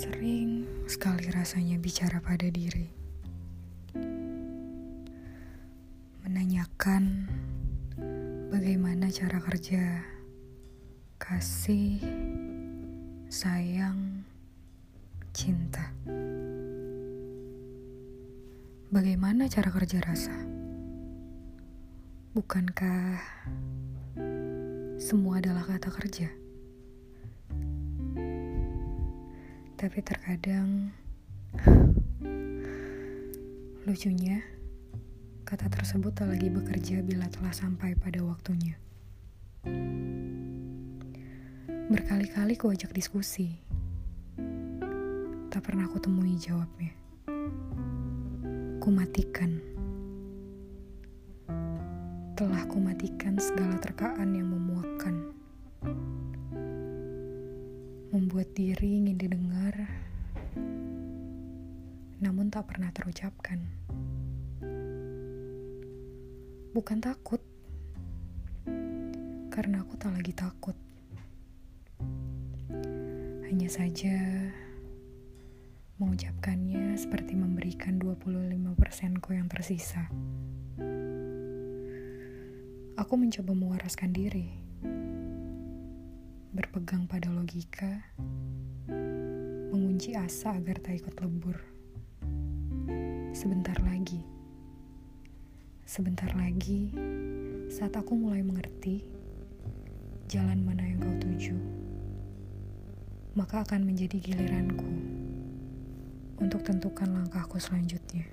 Sering sekali rasanya bicara pada diri. Menanyakan bagaimana cara kerja, kasih, sayang, cinta. Bagaimana cara kerja rasa? Bukankah semua adalah kata kerja? Tapi terkadang lucunya kata tersebut tak lagi bekerja bila telah sampai pada waktunya. Berkali-kali ku ajak diskusi. Tak pernah ku temui jawabnya. Ku matikan. Telah ku matikan segala terkaan yang memuakkan membuat diri ingin didengar, namun tak pernah terucapkan. Bukan takut, karena aku tak lagi takut. Hanya saja mengucapkannya seperti memberikan 25% ku yang tersisa. Aku mencoba mewaraskan diri berpegang pada logika, mengunci asa agar tak ikut lebur. Sebentar lagi, sebentar lagi, saat aku mulai mengerti jalan mana yang kau tuju, maka akan menjadi giliranku untuk tentukan langkahku selanjutnya.